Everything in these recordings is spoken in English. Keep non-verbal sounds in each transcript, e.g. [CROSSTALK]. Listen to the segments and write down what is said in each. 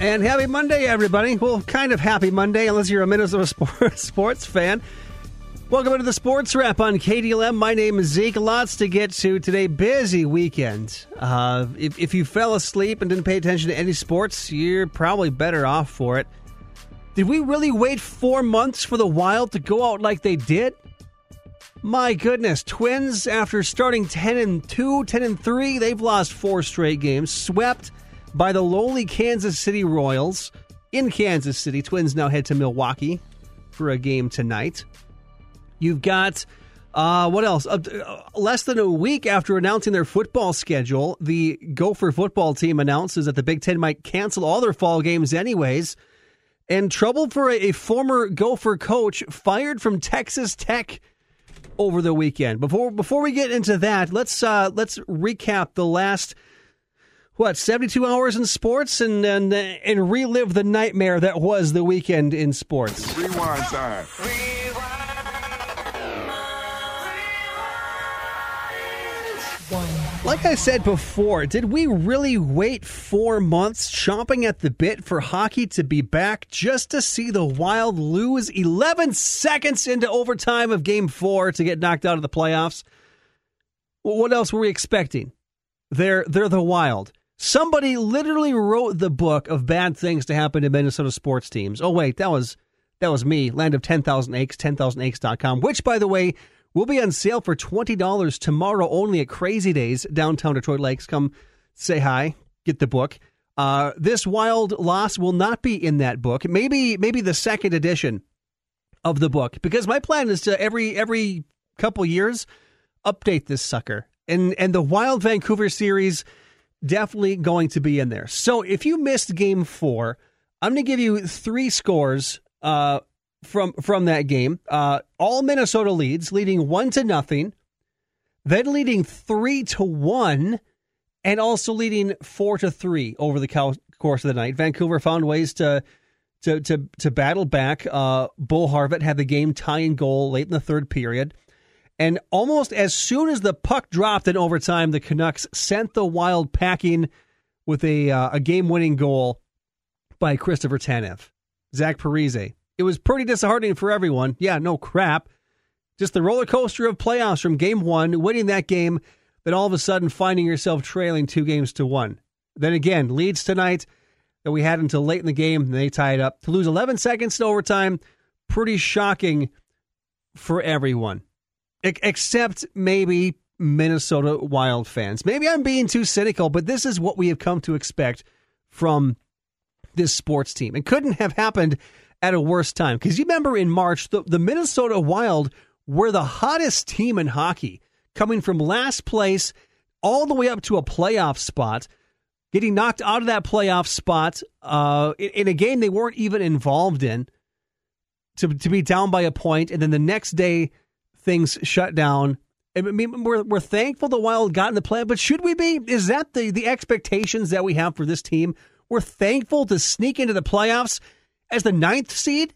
And happy Monday, everybody. Well, kind of happy Monday, unless you're a Minnesota [LAUGHS] sports, fan. Welcome to the Sports Wrap on KDLM. My name is Zeke. Lots to get to today. Busy weekend. Uh, if, if you fell asleep and didn't pay attention to any sports, you're probably better off for it. Did we really wait four months for the Wild to go out like they did? My goodness, Twins, after starting 10 and 2, 10 and 3, they've lost four straight games, swept by the lowly Kansas City Royals in Kansas City. Twins now head to Milwaukee for a game tonight. You've got uh, what else? Uh, less than a week after announcing their football schedule, the Gopher football team announces that the Big Ten might cancel all their fall games anyways. And trouble for a, a former Gopher coach fired from Texas Tech over the weekend. Before before we get into that, let's uh, let's recap the last what 72 hours in sports and and and relive the nightmare that was the weekend in sports. Rewind time. Like I said before, did we really wait four months chomping at the bit for hockey to be back just to see the Wild lose 11 seconds into overtime of game four to get knocked out of the playoffs? What else were we expecting? They're, they're the Wild. Somebody literally wrote the book of bad things to happen to Minnesota sports teams. Oh, wait, that was that was me, Land of 10,000 Acres, 10,000acres.com, which, by the way, will be on sale for $20 tomorrow only at Crazy Days, downtown Detroit Lakes. Come say hi, get the book. Uh, this wild loss will not be in that book. Maybe maybe the second edition of the book because my plan is to every every couple years update this sucker. And and the Wild Vancouver series definitely going to be in there. So if you missed game 4, I'm going to give you three scores uh, from from that game. Uh, all Minnesota leads, leading one to nothing, then leading three to one, and also leading four to three over the course of the night. Vancouver found ways to to to to battle back. Uh, Bo Horvat had the game tying goal late in the third period. And almost as soon as the puck dropped in overtime, the Canucks sent the Wild packing with a uh, a game winning goal by Christopher Tanev. Zach Parise it was pretty disheartening for everyone. Yeah, no crap. Just the roller coaster of playoffs from game one, winning that game, then all of a sudden finding yourself trailing two games to one. Then again, leads tonight that we had until late in the game, and they tie it up. To lose 11 seconds in overtime, pretty shocking for everyone, except maybe Minnesota Wild fans. Maybe I'm being too cynical, but this is what we have come to expect from this sports team. It couldn't have happened at a worse time. Because you remember in March, the, the Minnesota Wild were the hottest team in hockey, coming from last place all the way up to a playoff spot, getting knocked out of that playoff spot uh, in, in a game they weren't even involved in, to, to be down by a point, and then the next day things shut down. I mean, we're, we're thankful the Wild got in the play, but should we be? Is that the, the expectations that we have for this team? We're thankful to sneak into the playoffs as the ninth seed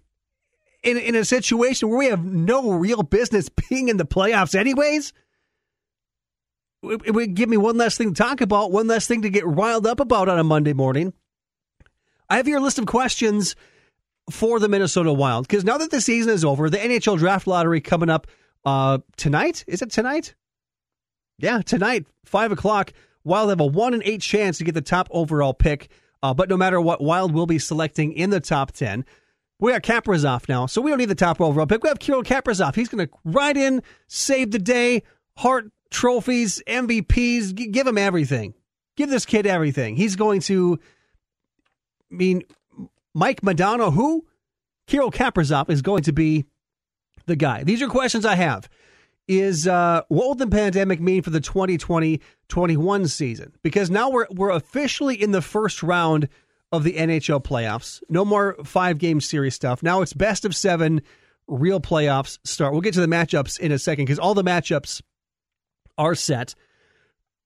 in, in a situation where we have no real business [LAUGHS] being in the playoffs, anyways? It, it would give me one less thing to talk about, one less thing to get riled up about on a Monday morning. I have your list of questions for the Minnesota Wild because now that the season is over, the NHL draft lottery coming up uh, tonight. Is it tonight? Yeah, tonight, five o'clock. Wild have a one in eight chance to get the top overall pick. Uh, but no matter what, Wild will be selecting in the top 10. We got Kaprizov now, so we don't need the top overall pick. We have Kirill Kaprizov. He's going to ride in, save the day, heart trophies, MVPs, g- give him everything. Give this kid everything. He's going to, I mean, Mike Modano, who? Kirill Kaprizov is going to be the guy. These are questions I have is uh, what will the pandemic mean for the 2020-21 season? Because now we're we're officially in the first round of the NHL playoffs. No more five game series stuff. Now it's best of seven real playoffs start. We'll get to the matchups in a second because all the matchups are set.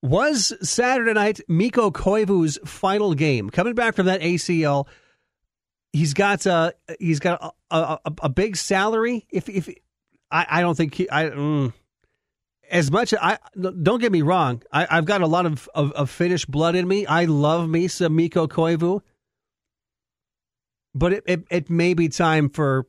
Was Saturday night Mikko Koivu's final game coming back from that ACL? He's got uh he's got a, a, a big salary. If if I, I don't think he, I mm, as much. I don't get me wrong. I, have got a lot of, of, of Finnish blood in me. I love me some Mikko Koivu. but it, it, it may be time for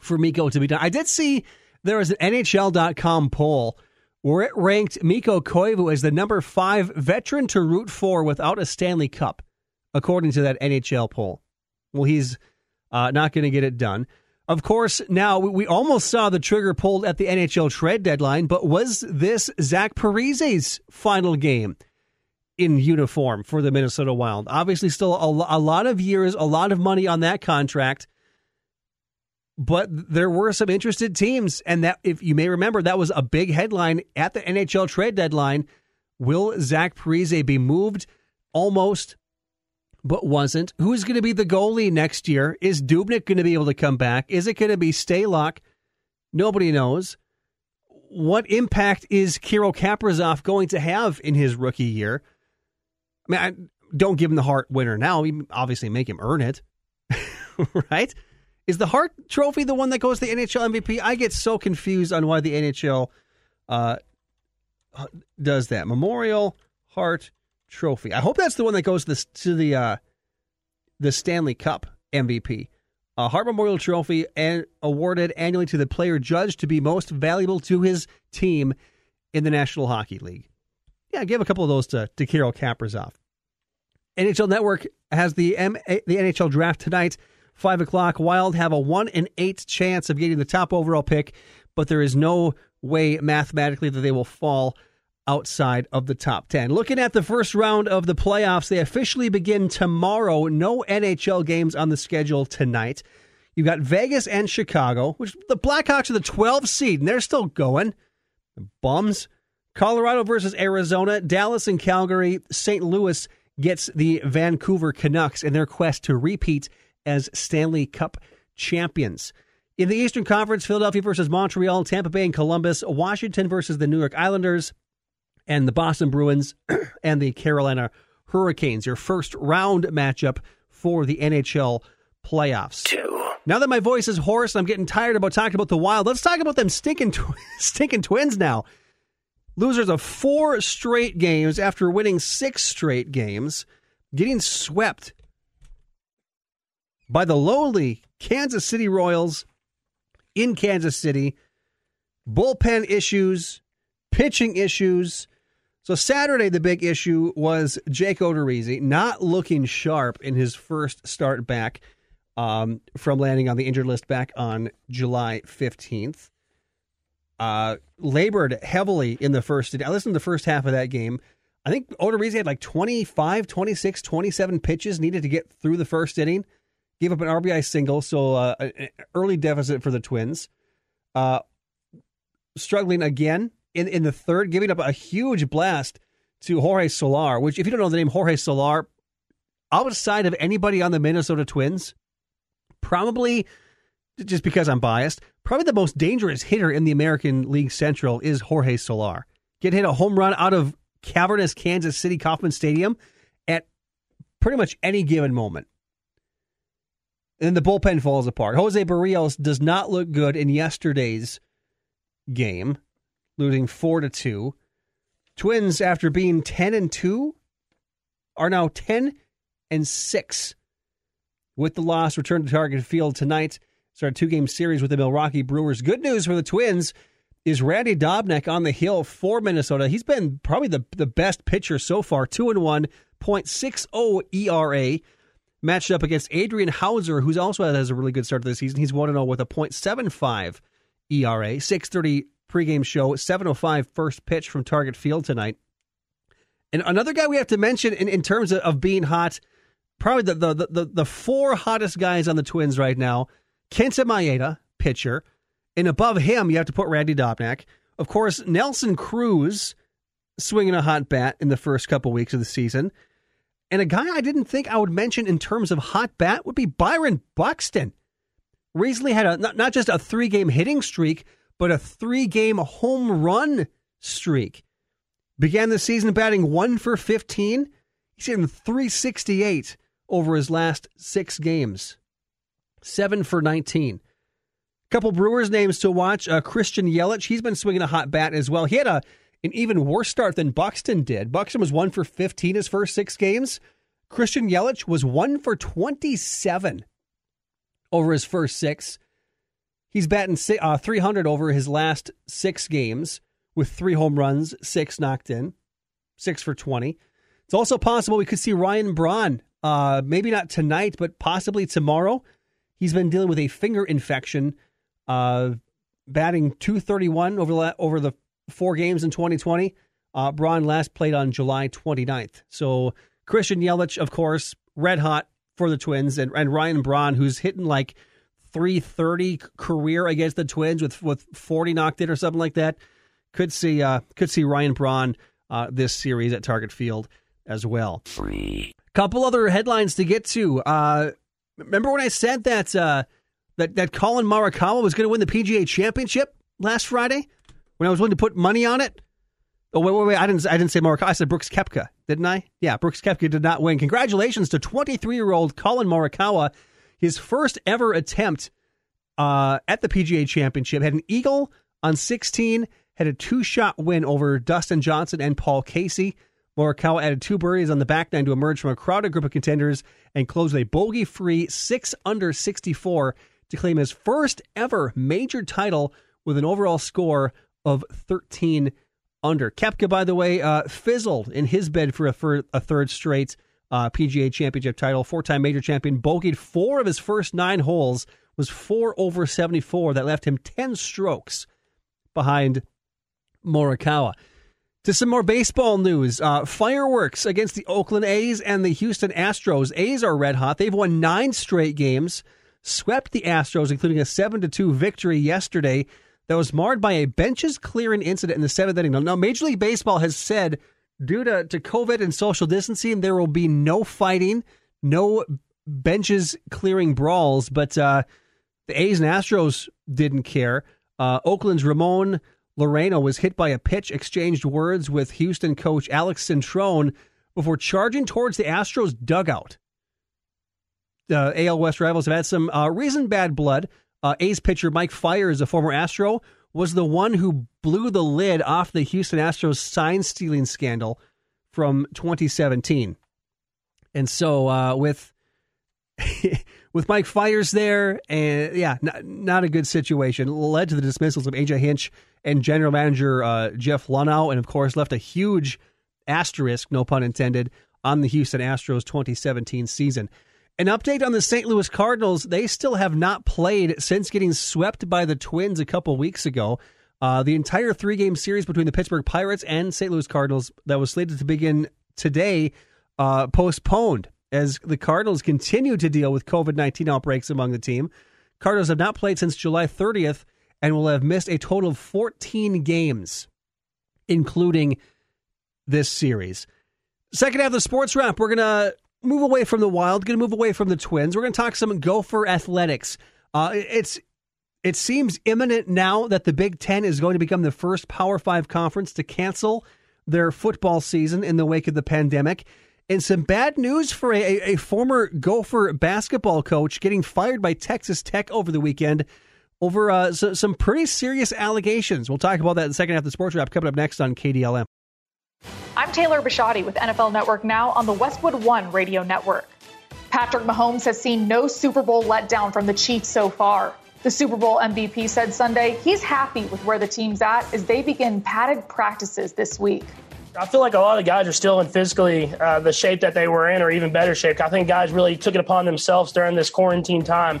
for Mikko to be done. I did see there was an NHL.com poll where it ranked Mikko Koivu as the number five veteran to root for without a Stanley Cup, according to that NHL poll. Well, he's uh, not going to get it done. Of course, now we almost saw the trigger pulled at the NHL trade deadline, but was this Zach Parise's final game in uniform for the Minnesota Wild? Obviously, still a, lot of years, a lot of money on that contract but there were some interested teams, and that if you may remember, that was a big headline at the NHL trade deadline. Will Zach Parise be moved? Almost, but wasn't. Who's going to be the goalie next year? Is Dubnyk going to be able to come back? Is it going to be Stalock? Nobody knows. What impact is Kirill Kaprizov going to have in his rookie year? I mean, I, don't give him the Hart winner now. We obviously, make him earn it, [LAUGHS] right? Is the Hart Trophy the one that goes to the NHL MVP? I get so confused on why the NHL uh, does that. Memorial Hart Trophy. I hope that's the one that goes to the to the uh, the Stanley Cup MVP. A Hart Memorial Trophy and awarded annually to the player judged to be most valuable to his team in the National Hockey League. Yeah, give a couple of those to, to Kirill Kaprizov. NHL Network has the M- the NHL draft tonight. 5 o'clock. Wild have a 1 in 8 chance of getting the top overall pick, but there is no way mathematically that they will fall outside of the top 10. Looking at the first round of the playoffs, they officially begin tomorrow. No NHL games on the schedule tonight. You've got Vegas and Chicago, which the Blackhawks are the 12 seed, and they're still going. Bums. Colorado versus Arizona, Dallas and Calgary, St. Louis gets the Vancouver Canucks in their quest to repeat as Stanley Cup champions. In the Eastern Conference, Philadelphia versus Montreal, Tampa Bay and Columbus, Washington versus the New York Islanders, and the Boston Bruins [CLEARS THROAT] and the Carolina Hurricanes. Your first round matchup for the NHL playoffs. Two. Now that my voice is hoarse, I'm getting tired about talking about the Wild. Let's talk about them stinking, tw- [LAUGHS] stinking Twins now. Losers of four straight games after winning six straight games, getting swept by the lowly Kansas City Royals in Kansas City. Bullpen issues, pitching issues. So Saturday, the big issue was Jake Odorizzi not looking sharp in his first start back um, from landing on the injured list back on July 15th. Uh, labored heavily in the first. I listened to the first half of that game. I think Odorizzi had like 25, 26, 27 pitches needed to get through the first inning gave up an RBI single, so uh, an early deficit for the Twins. Uh, struggling again in, in the third, giving up a huge blast to Jorge Soler, which, if you don't know the name Jorge Soler, outside of anybody on the Minnesota Twins, probably just because I'm biased, probably the most dangerous hitter in the American League Central is Jorge Soler. Get hit a home run out of cavernous Kansas City Kauffman Stadium at pretty much any given moment. And the bullpen falls apart. Jose Berrios does not look good in yesterday's game, losing four to two. Twins, after being ten and two, are now ten and six. With the loss, return to Target Field tonight. Start a two-game series with the Milwaukee Brewers. Good news for the Twins is Randy Dobnak on the hill for Minnesota. He's been probably the the best pitcher so far. Two and one, .60 ERA matched up against Adrian Houser, who's also has a really good start to the season. He's 1 0 with a .75 ERA. 630 pregame show, 7.05 first pitch from Target Field tonight. And another guy we have to mention in, in terms of, of being hot, probably the, the, the, the four hottest guys on the Twins right now Kenta Maeda, pitcher. And above him, you have to put Randy Dobnak. Of course, Nelson Cruz swinging a hot bat in the first couple weeks of the season. And a guy I didn't think I would mention in terms of hot bat would be Byron Buxton. Recently had a not, not just a three game hitting streak, but a three game home run streak. Began the season batting one for 15. He's hitting 368 over his last six games, seven for 19. Couple Brewers names to watch. Uh, Christian Yelich, he's been swinging a hot bat as well. He had a an even worse start than Buxton did. Buxton was one for 15 his first six games. Christian Yelich was one for 27 over his first six. He's batting uh, 300 over his last six games with three home runs, six knocked in, six for 20. It's also possible we could see Ryan Braun, uh, maybe not tonight, but possibly tomorrow. He's been dealing with a finger infection, uh, batting 231 over the, over the four games in 2020. Uh, Braun last played on July 29th. So Christian Yelich, of course, red hot for the Twins, and, and Ryan Braun, who's hitting like 330 career against the Twins with with 40 knocked in or something like that. Could see uh, could see Ryan Braun uh, this series at Target Field as well. Couple other headlines to get to. Uh, remember when I said that uh, that that Collin Morikawa was going to win the PGA Championship last Friday? When I was willing to put money on it. Oh wait, wait, wait! I didn't. I didn't say Morikawa. I said Brooks Koepka, didn't I? Yeah, Brooks Koepka did not win. Congratulations to 23 year old Collin Morikawa, his first ever attempt uh, at the PGA Championship. Had an eagle on 16, had a two shot win over Dustin Johnson and Paul Casey. Morikawa added two birdies on the back nine to emerge from a crowded group of contenders and closed a bogey free six under 64 to claim his first ever major title with an overall score of 13 under. Koepka, by the way, uh, fizzled in his bid for a, for a third straight uh, PGA Championship title. Four time major champion, bogeyed four of his first nine holes, was four over 74. That left him 10 strokes behind Morikawa. To some more baseball news, uh, fireworks against the Oakland A's and the Houston Astros. A's are red hot. They've won nine straight games, swept the Astros, including a seven to two victory yesterday that was marred by a benches clearing incident in the seventh inning. Now, Major League Baseball has said due to, to COVID and social distancing, there will be no fighting, no benches clearing brawls, but uh, the A's and Astros didn't care. Uh, Oakland's Ramon Laureano was hit by a pitch, exchanged words with Houston coach Alex Cintron before charging towards the Astros dugout. The AL West rivals have had some uh, recent bad blood. Uh, A's pitcher Mike Fiers is a former Astro, was the one who blew the lid off the Houston Astros sign stealing scandal from 2017. And so uh, with [LAUGHS] with Mike Fiers there, and yeah, not, not, a good situation. Led to the dismissals of AJ Hinch and general manager uh, Jeff Luhnow, and of course left a huge asterisk, no pun intended, on the Houston Astros 2017 season. An update on the St. Louis Cardinals. They still have not played since getting swept by the Twins a couple weeks ago. Uh, the entire three game series between the Pittsburgh Pirates and St. Louis Cardinals that was slated to begin today uh, postponed as the Cardinals continue to deal with COVID 19 outbreaks among the team. Cardinals have not played since July 30th and will have missed a total of 14 games, including this series. Second half of the sports wrap, we're going to move away from the Wild, going to move away from the Twins. We're going to talk some Gopher athletics. Uh, it's it seems imminent now that the Big Ten is going to become the first Power Five conference to cancel their football season in the wake of the pandemic. And some bad news for a, a former Gopher basketball coach getting fired by Texas Tech over the weekend over uh, so, some pretty serious allegations. We'll talk about that in the second half of the sports wrap coming up next on KDLM. I'm Taylor Bisciotti with NFL Network Now on the Westwood One Radio Network. Patrick Mahomes has seen no Super Bowl letdown from the Chiefs so far. The Super Bowl MVP said Sunday he's happy with where the team's at as they begin padded practices this week. I feel like a lot of guys are still in physically uh, the shape that they were in, or even better shape. I think guys really took it upon themselves during this quarantine time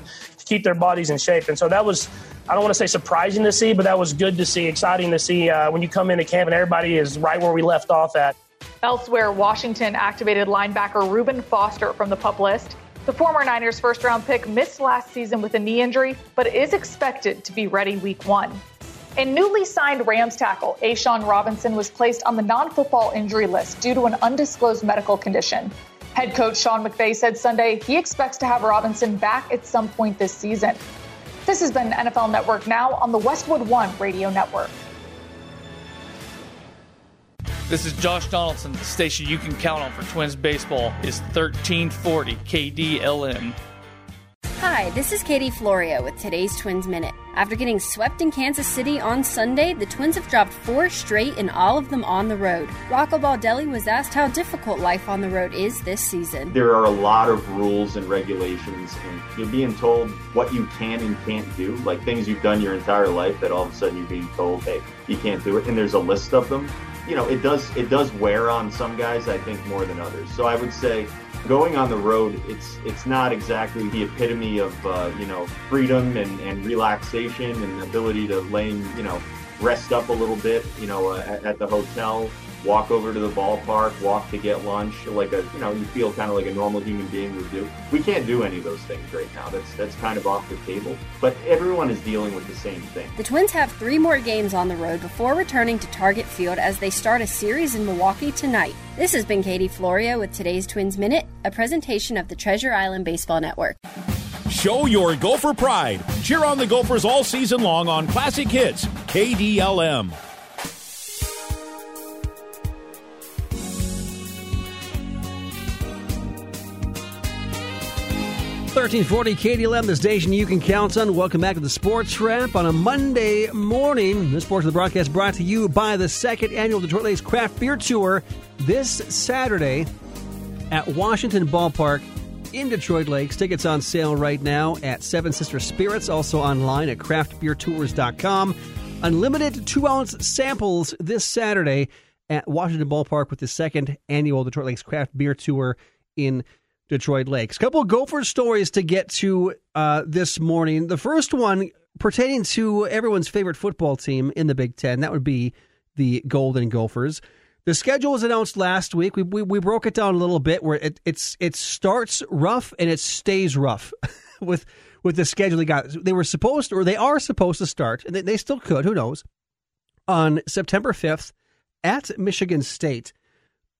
keep their bodies in shape, and so that was I don't want to say surprising to see, but that was good to see, exciting to see uh, when you come into camp and everybody is right where we left off at. Elsewhere, Washington activated linebacker Reuben Foster from the pup list. The former Niners first round pick missed last season with a knee injury, but is expected to be ready week one. And newly signed Rams tackle A'Shawn Robinson was placed on the non football injury list due to an undisclosed medical condition. Head coach Sean McVay said Sunday he expects to have Robinson back at some point this season. This has been NFL Network Now on the Westwood One Radio Network. This is Josh Donaldson. The station you can count on for Twins baseball is 1340 KDLM. Hi, this is Katie Florio with today's Twins Minute. After getting swept in Kansas City on Sunday, the Twins have dropped four straight and all of them on the road. Rocco Baldelli was asked how difficult life on the road is this season. There are a lot of rules and regulations, and you're being told what you can and can't do, like things you've done your entire life that all of a sudden you're being told, hey, you can't do it, and there's a list of them. You know, it does it does wear on some guys, I think, more than others. So I would say going on the road, it's it's not exactly the epitome of uh, you know freedom and, and relaxation and ability to lay you know rest up a little bit you know uh, at, at the hotel walk over to the ballpark, walk to get lunch, like a you know you feel kind of like a normal human being would do. We can't do any of those things right now. That's that's kind of off the table. But everyone is dealing with the same thing. The Twins have three more games on the road before returning to Target Field as they start a series in Milwaukee tonight. This has been Katie Florio with today's Twins Minute, a presentation of the Treasure Island Baseball Network. Show your Gopher pride. Cheer on the Gophers all season long on Classic Hits, KDLM. 1340 KDLM, the station you can count on. Welcome back to the Sports Wrap on a Monday morning. This portion of the broadcast brought to you by the second annual Detroit Lakes Craft Beer Tour this Saturday at Washington Ballpark in Detroit Lakes. Tickets on sale right now at Seven Sister Spirits, also online at craftbeertours.com. Unlimited two ounce samples this Saturday at Washington Ballpark with the second annual Detroit Lakes Craft Beer Tour in Detroit Lakes. Couple of Gopher stories to get to uh, this morning. The first one pertaining to everyone's favorite football team in the Big Ten. That would be the Golden Gophers. The schedule was announced last week. We, we, we broke it down a little bit where it it's it starts rough and it stays rough [LAUGHS] with with the schedule they got. They were supposed to, or they are supposed to start, and they, they still could. Who knows? On September fifth at Michigan State.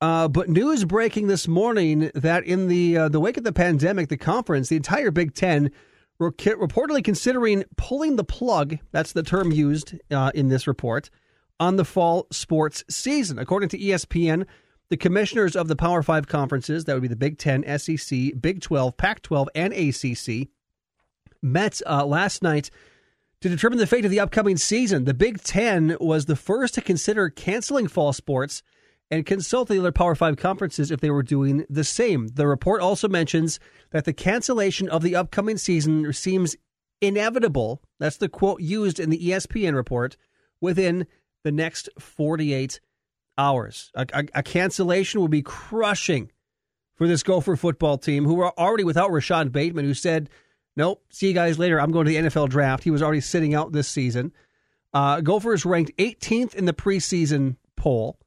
Uh, but news breaking this morning that in the uh, the wake of the pandemic, the conference, the entire Big Ten, were reportedly considering pulling the plug. That's the term used uh, in this report on the fall sports season. According to ESPN, the commissioners of the Power Five conferences, that would be the Big Ten, SEC, Big 12, Pac 12, and ACC, met uh, last night to determine the fate of the upcoming season. The Big Ten was the first to consider canceling fall sports and consult the other Power Five conferences if they were doing the same. The report also mentions that the cancellation of the upcoming season seems inevitable. That's the quote used in the ESPN report within the next 48 hours. A, a, a cancellation will be crushing for this Gopher football team, who are already without Rashod Bateman, who said, Nope, see you guys later. I'm going to the NFL draft. He was already sitting out this season. Uh, Gophers ranked 18th in the preseason poll.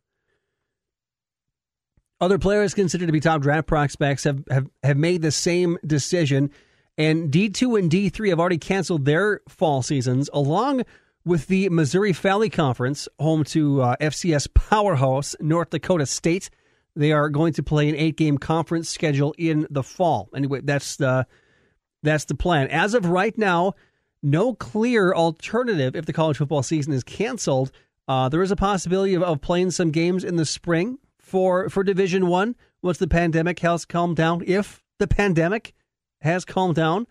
Other players considered to be top draft prospects have, have, have made the same decision. And D2 and D3 have already canceled their fall seasons, along with the Missouri Valley Conference, home to uh, FCS powerhouse North Dakota State. They are going to play an eight game conference schedule in the fall. Anyway, that's the, that's the plan. As of right now, no clear alternative if the college football season is canceled. Uh, there is a possibility of, of playing some games in the spring for for Division One once the pandemic has calmed down. If the pandemic has calmed down,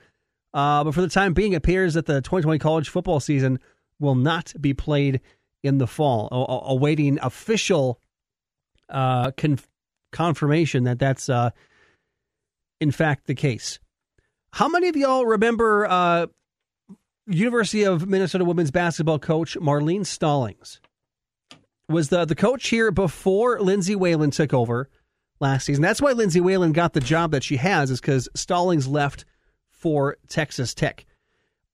uh, but for the time being, it appears that the 2020 college football season will not be played in the fall. A- awaiting official uh, conf- confirmation that that's uh, in fact the case. How many of y'all remember uh, University of Minnesota women's basketball coach Marlene Stollings? Was the the coach here before Lindsay Whalen took over last season. That's why Lindsay Whalen got the job that she has, is because Stollings left for Texas Tech.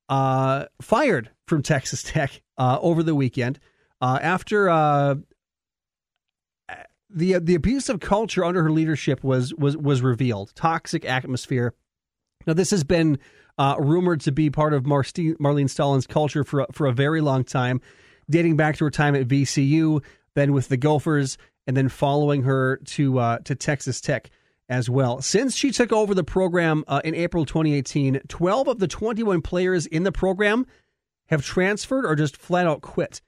Uh, fired from [LAUGHS] Texas Tech uh, over the weekend uh, after uh, the the abusive culture under her leadership was was was revealed. Toxic atmosphere. Now this has been uh, rumored to be part of Marlene Stollings' culture for for a very long time dating back to her time at VCU, then with the Gophers, and then following her to uh, to Texas Tech as well. Since she took over the program uh, in April 2018, 12 of the 21 players in the program have transferred or just flat out quit.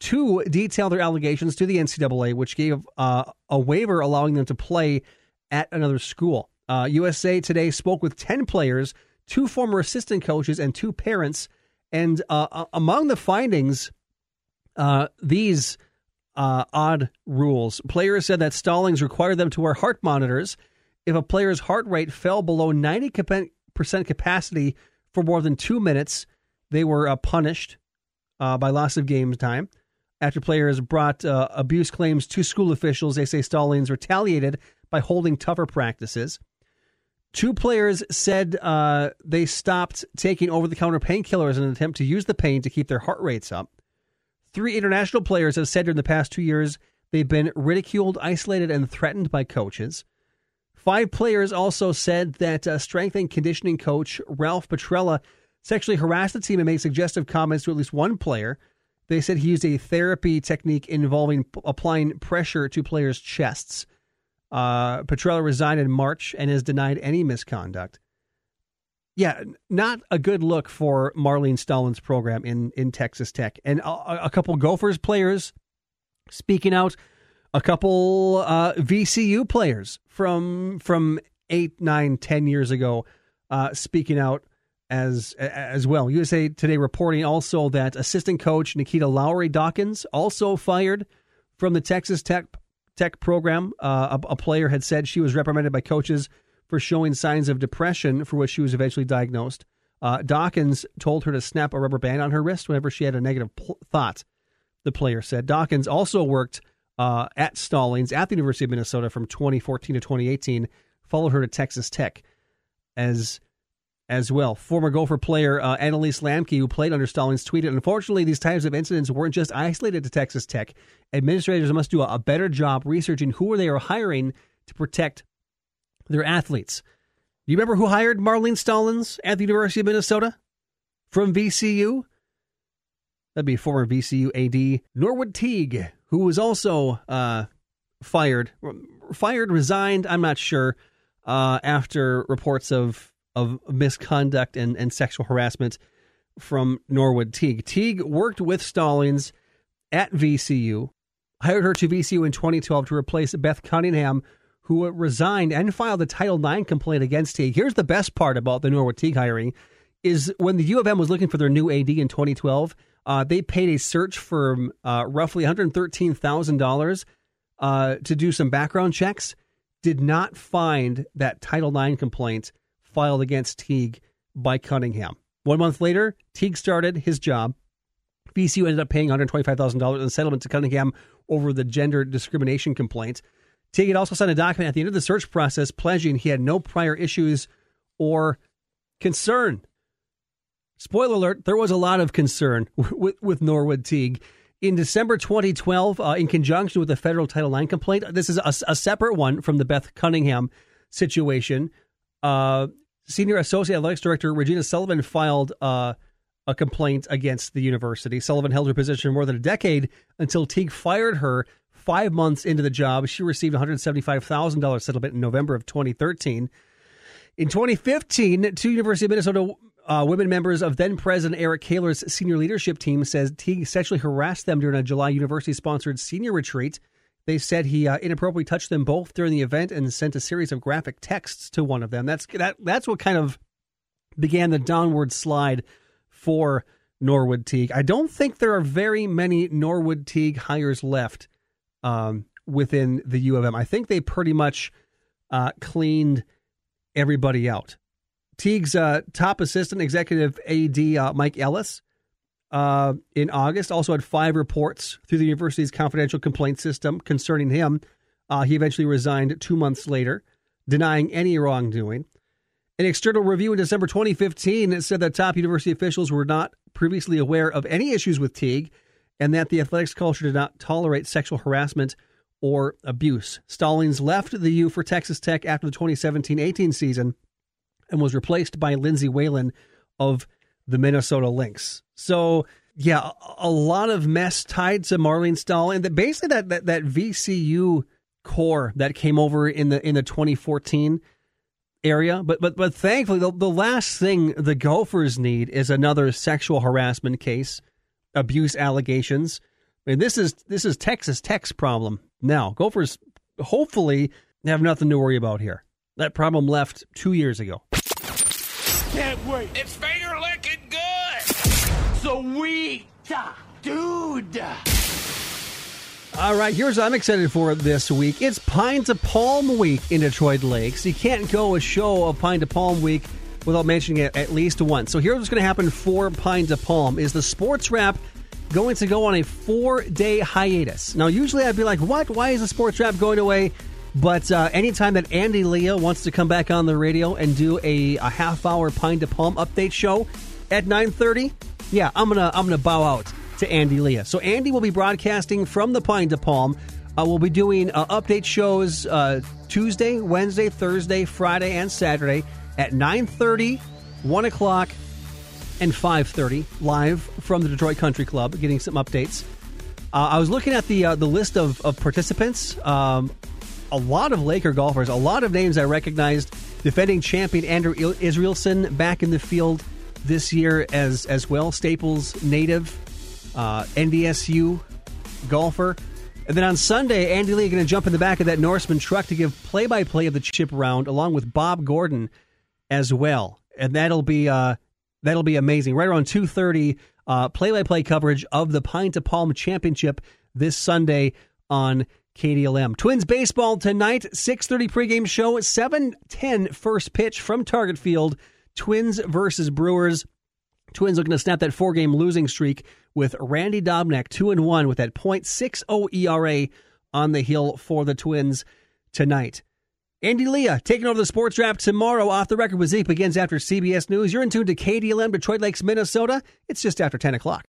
Two detail their allegations to the NCAA, which gave uh, a waiver allowing them to play at another school. USA uh, Today spoke with 10 players two former assistant coaches, and two parents. And uh, among the findings, uh, these uh, odd rules. Players said that Stollings required them to wear heart monitors if a player's heart rate fell below 90% capacity for more than two minutes. They were uh, punished uh, by loss of game time. After players brought uh, abuse claims to school officials, they say Stollings retaliated by holding tougher practices. Two players said uh, they stopped taking over the counter painkillers in an attempt to use the pain to keep their heart rates up. Three international players have said during the past two years they've been ridiculed, isolated, and threatened by coaches. Five players also said that uh, strength and conditioning coach Ralph Petrella sexually harassed the team and made suggestive comments to at least one player. They said he used a therapy technique involving p- applying pressure to players' chests. Uh, Petrella resigned in March and has denied any misconduct. Yeah, not a good look for Marlene Stollings' program in, in Texas Tech. And a, a couple Gophers players speaking out, a couple uh, VCU players from from eight, nine, ten years ago uh, speaking out as as well. USA Today reporting also that assistant coach Nikita Lowry Dawkins also fired from the Texas Tech Tech program. Uh, a, a, player had said she was reprimanded by coaches for showing signs of depression, for which she was eventually diagnosed. Uh, Dawkins told her to snap a rubber band on her wrist whenever she had a negative pl- thought. The player said Dawkins also worked uh, at Stollings at the University of Minnesota from 2014 to 2018. Followed her to Texas Tech as as well. Former Gopher player uh, Annalise Lamke, who played under Stollings, tweeted, Unfortunately, these types of incidents weren't just isolated to Texas Tech. Administrators must do a, a better job researching who they are hiring to protect their athletes. Do you remember who hired Marlene Stollings at the University of Minnesota from VCU? That'd be former VCU AD Norwood Teague, who was also uh, fired, fired, resigned. I'm not sure uh, after reports of of misconduct and, and sexual harassment from Norwood Teague. Teague worked with Stollings at VCU, hired her to VCU in 2012 to replace Beth Cunningham, who resigned and filed a Title IX complaint against Teague. Here's the best part about the Norwood Teague hiring is when the U of M was looking for their new AD in 2012, uh, they paid a search firm uh, roughly $113,000 uh, to do some background checks, did not find that Title IX complaint filed against Teague by Cunningham. One month later, Teague started his job. VCU ended up paying $125,000 in settlement to Cunningham over the gender discrimination complaint. Teague had also signed a document at the end of the search process pledging he had no prior issues or concern. Spoiler alert, there was a lot of concern [LAUGHS] with, with Norwood Teague. In December 2012, uh, in conjunction with the federal Title IX complaint, this is a, a separate one from the Beth Cunningham situation. Uh, Senior Associate Athletics Director Regina Sullivan filed uh, a complaint against the university. Sullivan held her position more than a decade until Teague fired her five months into the job. She received $175,000 settlement in November of 2013. In 2015, two University of Minnesota uh, women members of then President Eric Kaler's senior leadership team says Teague sexually harassed them during a July university sponsored senior retreat. They said he uh, inappropriately touched them both during the event and sent a series of graphic texts to one of them. That's that. That's what kind of began the downward slide for Norwood Teague. I don't think there are very many Norwood Teague hires left um, within the U of M. I think they pretty much uh, cleaned everybody out. Teague's uh, top assistant executive AD uh, Mike Ellis uh, in August. Also had five reports through the university's confidential complaint system concerning him. Uh, he eventually resigned two months later, denying any wrongdoing. An external review in December 2015 said that top university officials were not previously aware of any issues with Teague and that the athletics culture did not tolerate sexual harassment or abuse. Stollings left the U for Texas Tech after the 2017 18 season and was replaced by Lindsay Whalen of the Minnesota Lynx. So yeah, a lot of mess tied to Marlene Stahl and that basically that, that that VCU core that came over in the in the 2014 area. But but but thankfully the, the last thing the Gophers need is another sexual harassment case, abuse allegations. I mean this is this is Texas Tech's problem now. Gophers hopefully have nothing to worry about here. That problem left two years ago. can't wait. It's finger licking good. Sweet, dude. All right, here's what I'm excited for this week. It's Pine to Palm Week in Detroit Lakes. You can't go a show of Pine to Palm Week without mentioning it at least once. So here's what's going to happen for Pine to Palm is the sports wrap going to go on a four-day hiatus. Now, usually I'd be like, what? Why is the sports wrap going away? But uh, anytime that Andy Leah wants to come back on the radio and do a, a half-hour Pine to Palm update show at 9:30, yeah, I'm gonna I'm gonna bow out to Andy Leah. So Andy will be broadcasting from the Pine to Palm. Uh, we'll be doing uh, update shows uh, Tuesday, Wednesday, Thursday, Friday, and Saturday at 9.30, 1 o'clock, and 5.30 live from the Detroit Country Club, getting some updates. Uh, I was looking at the uh, the list of, of participants. Um, a lot of Laker golfers, a lot of names I recognized. Defending champion Andrew Israelson back in the field this year as as well. Staples native uh, NDSU golfer. And then on Sunday, Andy Lee going to jump in the back of that Norseman truck to give play by play of the chip round, along with Bob Gordon as well. And that'll be uh, that'll be amazing. Right around two thirty, play by play coverage of the Pine to Palm Championship this Sunday on KDLM. Twins baseball tonight, six thirty pregame show, seven ten first pitch from Target Field. Twins versus Brewers. Twins looking to snap that four game losing streak with Randy Dobnak, 2 and 1 with that .60 ERA on the hill for the Twins tonight. Andy Leah taking over the sports wrap tomorrow. Off the record with Zeke begins after CBS News. You're in tune to KDLM, Detroit Lakes, Minnesota. It's just after 10 o'clock.